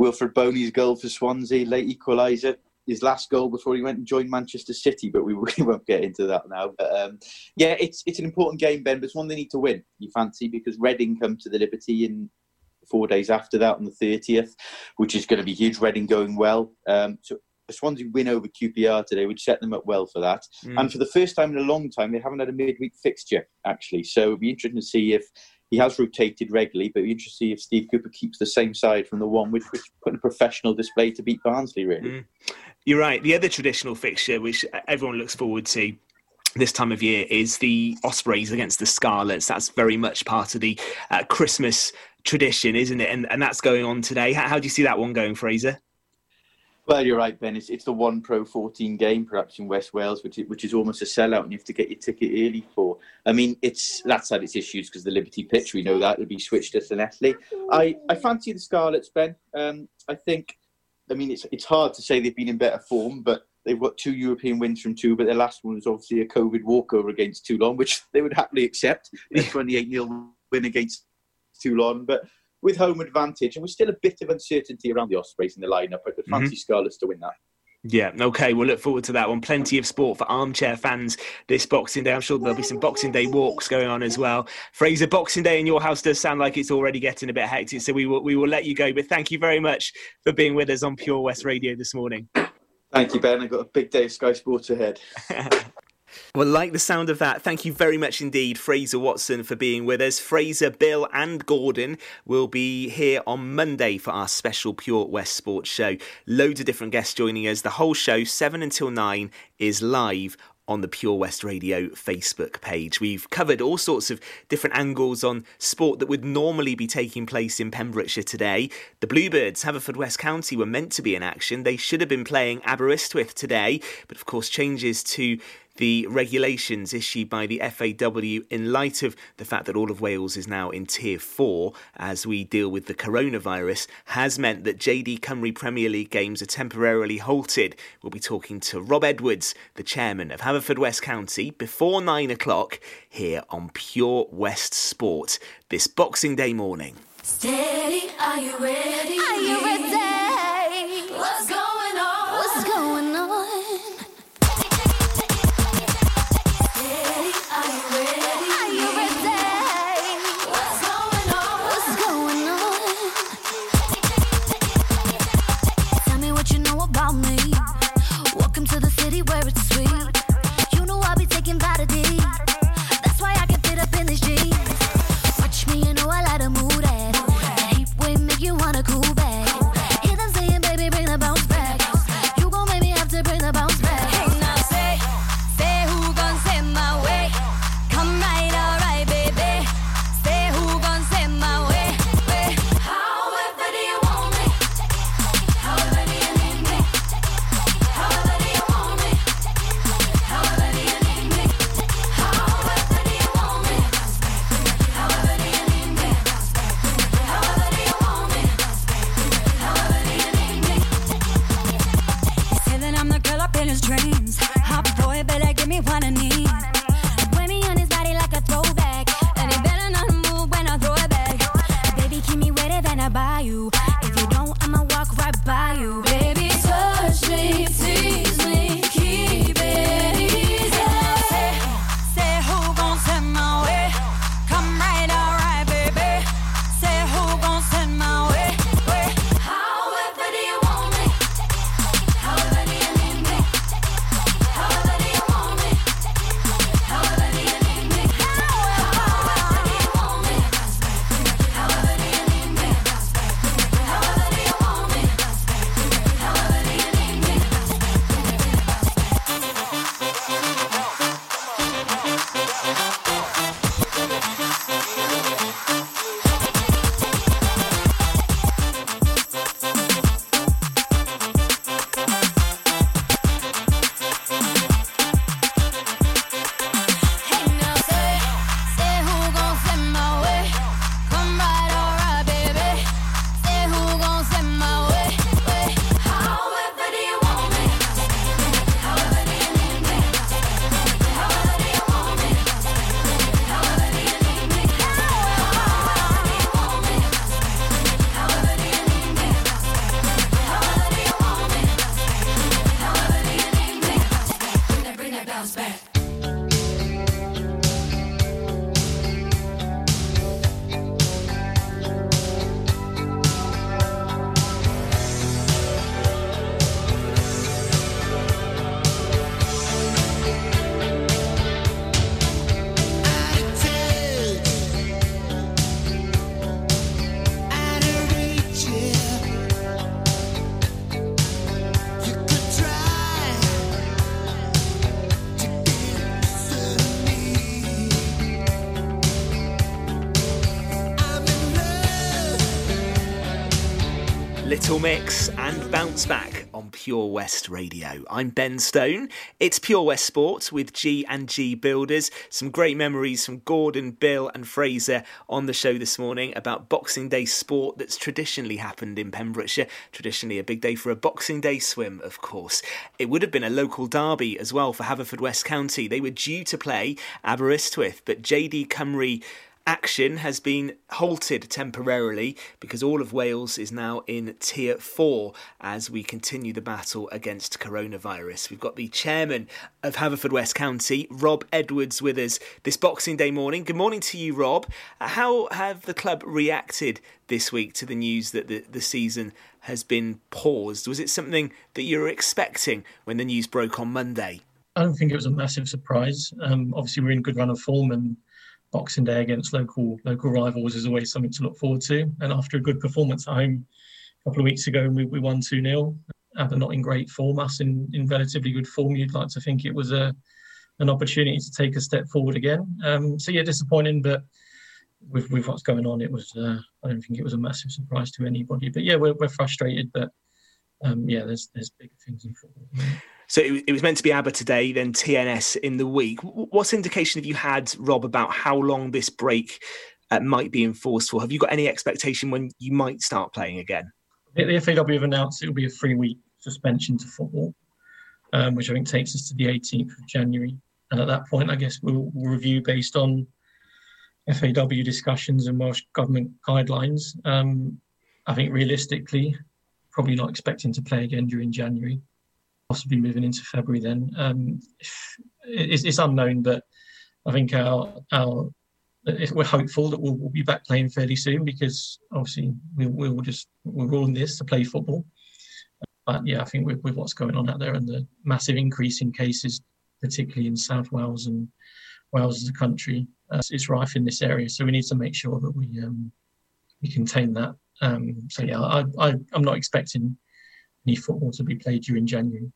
Wilfried Bony's goal for Swansea, late equaliser his last goal before he went and joined Manchester City, but we, we won't get into that now. But um, yeah, it's it's an important game, Ben, but it's one they need to win. You fancy because Reading come to the Liberty in four days after that on the thirtieth, which is going to be huge. Reading going well, um, so a Swansea win over QPR today would set them up well for that. Mm. And for the first time in a long time, they haven't had a midweek fixture actually. So it'd be interesting to see if he has rotated regularly, but interesting to see if Steve Cooper keeps the same side from the one which, which put in a professional display to beat Barnsley. Really. Mm. You're right. The other traditional fixture, which everyone looks forward to this time of year, is the Ospreys against the Scarlets. That's very much part of the uh, Christmas tradition, isn't it? And, and that's going on today. How, how do you see that one going, Fraser? Well, you're right, Ben. It's, it's the one Pro 14 game, perhaps in West Wales, which is, which is almost a sellout, and you have to get your ticket early for. I mean, it's that's had its issues because the Liberty pitch, we know that will be switched to Llanelli. I I fancy the Scarlets, Ben. Um, I think I mean, it's it's hard to say they've been in better form, but they've got two European wins from two. But their last one was obviously a COVID walkover against Toulon, which they would happily accept. A 28 0 win against Toulon, but with home advantage, and with still a bit of uncertainty around the Ospreys in the lineup. I could fancy mm-hmm. Scarlets to win that. Yeah, okay, we'll look forward to that one. Plenty of sport for armchair fans this Boxing Day. I'm sure there'll be some Boxing Day walks going on as well. Fraser, Boxing Day in your house does sound like it's already getting a bit hectic, so we will, we will let you go. But thank you very much for being with us on Pure West Radio this morning. Thank you, Ben. I've got a big day of Sky Sports ahead. Well, like the sound of that, thank you very much indeed, Fraser Watson, for being with us. Fraser, Bill, and Gordon will be here on Monday for our special Pure West Sports show. Loads of different guests joining us. The whole show, 7 until 9, is live on the Pure West Radio Facebook page. We've covered all sorts of different angles on sport that would normally be taking place in Pembrokeshire today. The Bluebirds, Haverfordwest County, were meant to be in action. They should have been playing Aberystwyth today, but of course, changes to the regulations issued by the FAW in light of the fact that all of Wales is now in Tier 4 as we deal with the coronavirus has meant that JD Cymru Premier League games are temporarily halted. We'll be talking to Rob Edwards, the chairman of Haverfordwest County, before nine o'clock here on Pure West Sport this Boxing Day morning. Steady, are you ready? Are you ready? Pure West Radio. I'm Ben Stone. It's Pure West Sport with G and G Builders. Some great memories from Gordon, Bill, and Fraser on the show this morning about Boxing Day sport that's traditionally happened in Pembrokeshire. Traditionally, a big day for a Boxing Day swim, of course. It would have been a local derby as well for Haverfordwest County. They were due to play Aberystwyth, but JD Cymru action has been halted temporarily because all of Wales is now in tier four as we continue the battle against coronavirus. We've got the chairman of Haverfordwest County, Rob Edwards, with us this Boxing Day morning. Good morning to you, Rob. How have the club reacted this week to the news that the, the season has been paused? Was it something that you were expecting when the news broke on Monday? I don't think it was a massive surprise. Um, obviously, we're in good run of form, and Boxing Day against local local rivals is always something to look forward to. And after a good performance at home a couple of weeks ago, we, we won 2 0. Aber not in great form, us in, in relatively good form. You'd like to think it was a an opportunity to take a step forward again. Um, so, yeah, disappointing, but with, with what's going on, it was, uh, I don't think it was a massive surprise to anybody. But yeah, we're, we're frustrated, but um, yeah, there's there's bigger things in football. So it, was meant to be Aber today, then TNS in the week. What indication have you had, Rob, about how long this break uh, might be enforced for? Have you got any expectation when you might start playing again? The FAW have announced it will be a three week suspension to football, um, which I think takes us to the 18th of January. And at that point, I guess we'll, we'll review based on FAW discussions and Welsh Government guidelines. Um, I think realistically, probably not expecting to play again during January, possibly moving into February then. Um, it's, it's, unknown, but I think our, our we're hopeful that we'll, we'll, be back playing fairly soon because obviously we, will just we're all in this to play football. But yeah, I think with, with what's going on out there and the massive increase in cases, particularly in South Wales and Wales as a country, uh, it's rife in this area. So we need to make sure that we um, we contain that. Um, so yeah, I, I I'm not expecting any football to be played during January.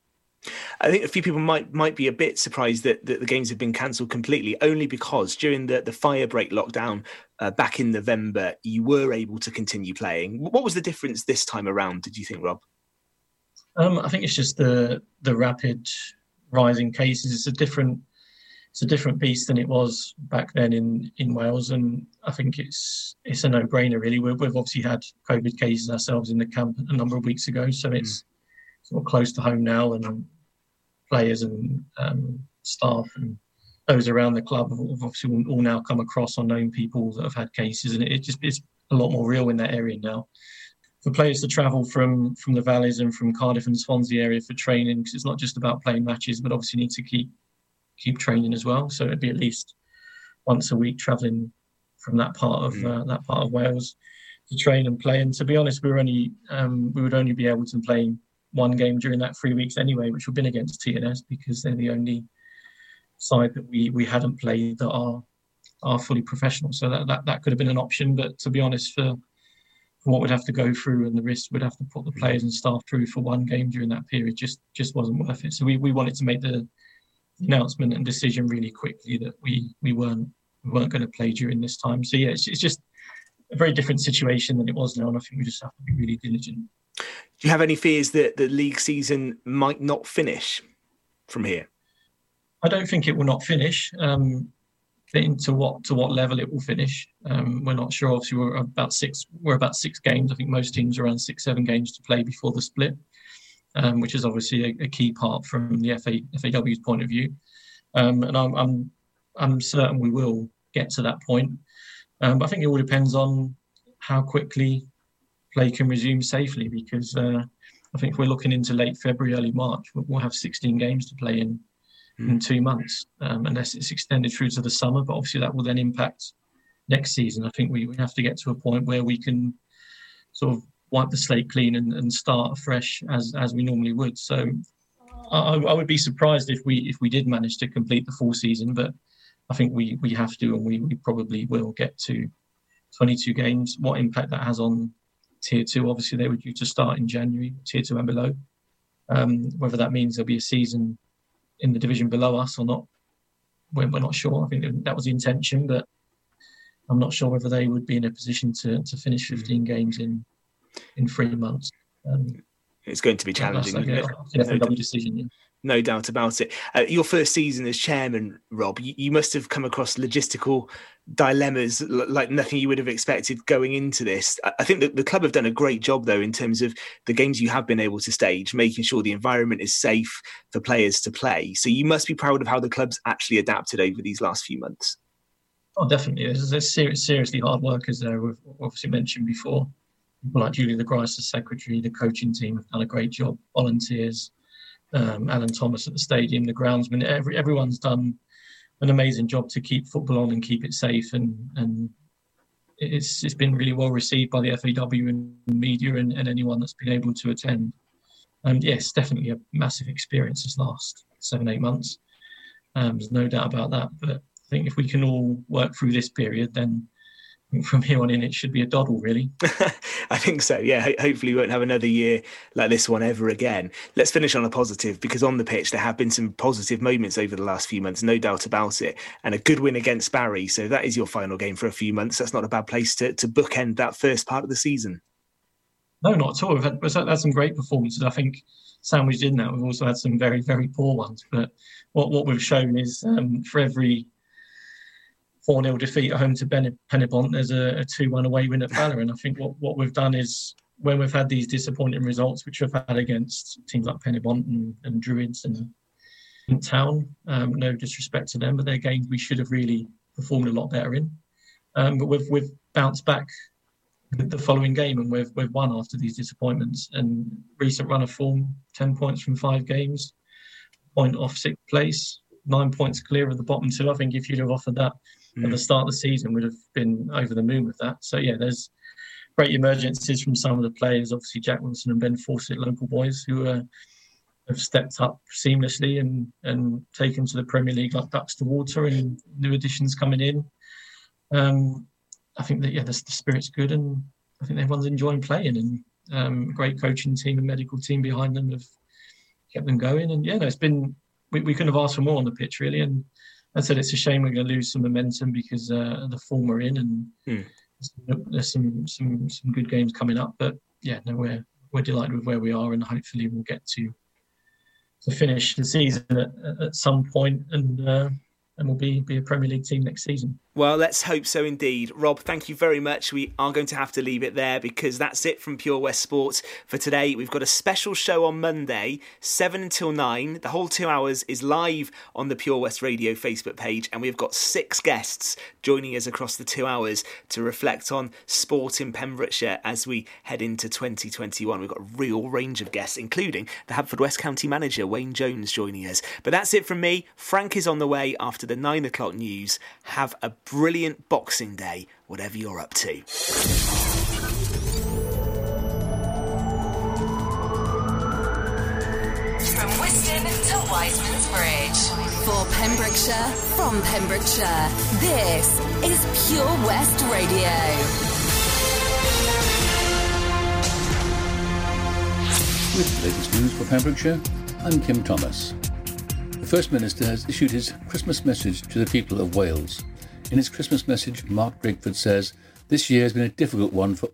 I think a few people might might be a bit surprised that, that the games have been cancelled completely, only because during the, the fire break lockdown uh, back in November, you were able to continue playing. What was the difference this time around? Did you think, Rob? Um, I think it's just the the rapid rising cases. It's a different it's a different beast than it was back then in, in Wales, and I think it's it's a no brainer really. we have obviously had COVID cases ourselves in the camp a number of weeks ago, so it's mm. sort of close to home now, and players and um, staff and those around the club have obviously all now come across or known people that have had cases, and it just is a lot more real in that area now. For players to travel from from the valleys and from Cardiff and Swansea area for training, because it's not just about playing matches, but obviously need to keep keep training as well. So it'd be at least once a week travelling from that part of mm. uh, that part of Wales to train and play. And to be honest, we were only um, we would only be able to play one game during that three weeks anyway, which would have been against TNS because they're the only side that we we hadn't played that are are fully professional. So that, that that could have been an option. But to be honest, for for what we'd have to go through and the risk we'd have to put the players and staff through for one game during that period just just wasn't worth it. So we, we wanted to make the announcement and decision really quickly that we we weren't we weren't going to play during this time. So yeah, it's, it's just a very different situation than it was now, and I think we just have to be really diligent. Do you have any fears that the league season might not finish from here? I don't think it will not finish. Um, to what to what level it will finish, um, we're not sure. Obviously, we're about six. We're about six games. I think most teams are around six, seven games to play before the split um, which is obviously a, a, key part from the FA, FAW's point of view. Um, and I'm, I'm, I'm certain we will get to that point. Um, I think it all depends on how quickly play can resume safely because uh, I think if we're looking into late February, early March, we'll have 16 games to play in mm. in two months, um, unless it's extended through to the summer. But obviously, that will then impact next season. I think we, we have to get to a point where we can sort of wipe the slate clean and, and start fresh as as we normally would. So I, I, would be surprised if we if we did manage to complete the full season, but I think we we have to and we, we probably will get to 22 games. What impact that has on tier two? Obviously, they were due to start in January, tier two and below. Um, whether that means there'll be a season in the division below us or not, we're, we're not sure. I think that was the intention, but I'm not sure whether they would be in a position to, to finish 15 games in in three months. Um, it's going to be challenging. No, decision, yeah. no doubt about it. Uh, your first season as chairman, Rob, you, you, must have come across logistical dilemmas like nothing you would have expected going into this. I think that the club have done a great job, though, in terms of the games you have been able to stage, making sure the environment is safe for players to play. So you must be proud of how the club's actually adapted over these last few months. Oh, definitely. There's, there's seriously hard workers there. We've obviously mentioned before people like Julie LeGrice, the secretary, the coaching team have done a great job. Volunteers, um, Alan Thomas at the stadium, the groundsman, every, everyone's done an amazing job to keep football on and keep it safe. And, and it's, it's been really well received by the FAW and media and, and anyone that's been able to attend. And yes, definitely a massive experience this last seven, eight months. Um, there's no doubt about that. But I think if we can all work through this period, then from here on in, it should be a doddle, really. I think so. Yeah. Hopefully, we won't have another year like this one ever again. Let's finish on a positive because on the pitch there have been some positive moments over the last few months, no doubt about it, and a good win against Barry. So that is your final game for a few months. That's not a bad place to to bookend that first part of the season. No, not at all. We've had, had some great performances. I think sandwiched in that, we've also had some very, very poor ones. But what, what we've shown is um, for every 4 0 defeat at home to Penybont, there's a, a 2 1 away win at Valor. And I think what, what we've done is when we've had these disappointing results, which we've had against teams like Penybont and, and Druids and in town, um, no disrespect to them, but they're games we should have really performed a lot better in. Um, but we've, we've bounced back the following game and we've, we've won after these disappointments. And recent run of form 10 points from five games, point off sixth place, nine points clear of the bottom two. I think if you'd have offered that mm. at the start of the season, would have been over the moon with that. So, yeah, there's great emergencies from some of the players. Obviously, Jack Wilson and Ben Fawcett, local boys, who are, have stepped up seamlessly and, and taken to the Premier League like ducks to water, and new additions coming in. Um, I think that yeah, the, the, spirit's good, and I think everyone's enjoying playing, and um, great coaching team and medical team behind them have kept them going. And yeah, no, it's been we, we couldn't have asked for more on the pitch really. And I said it's a shame we're going to lose some momentum because uh, the form we're in, and hmm. there's some some some good games coming up. But yeah, no, we're we're delighted with where we are, and hopefully we'll get to to finish the season at, at some point and. Uh, and we'll be, be a Premier League team next season. Well, let's hope so indeed. Rob, thank you very much. We are going to have to leave it there because that's it from Pure West Sports for today. We've got a special show on Monday, 7 until 9. The whole two hours is live on the Pure West Radio Facebook page, and we've got six guests joining us across the two hours to reflect on sport in Pembrokeshire as we head into 2021. We've got a real range of guests, including the Haverfordwest County manager, Wayne Jones, joining us. But that's it from me. Frank is on the way after the 9 o'clock news. Have a brilliant Boxing Day, whatever you're up to. From Wiston to Wiseman's Bridge. For Pembrokeshire, from Pembrokeshire, this is Pure West Radio. With the latest news for Pembrokeshire, I'm Kim Thomas. The First Minister has issued his Christmas message to the people of Wales. In his Christmas message, Mark Drakeford says, This year has been a difficult one for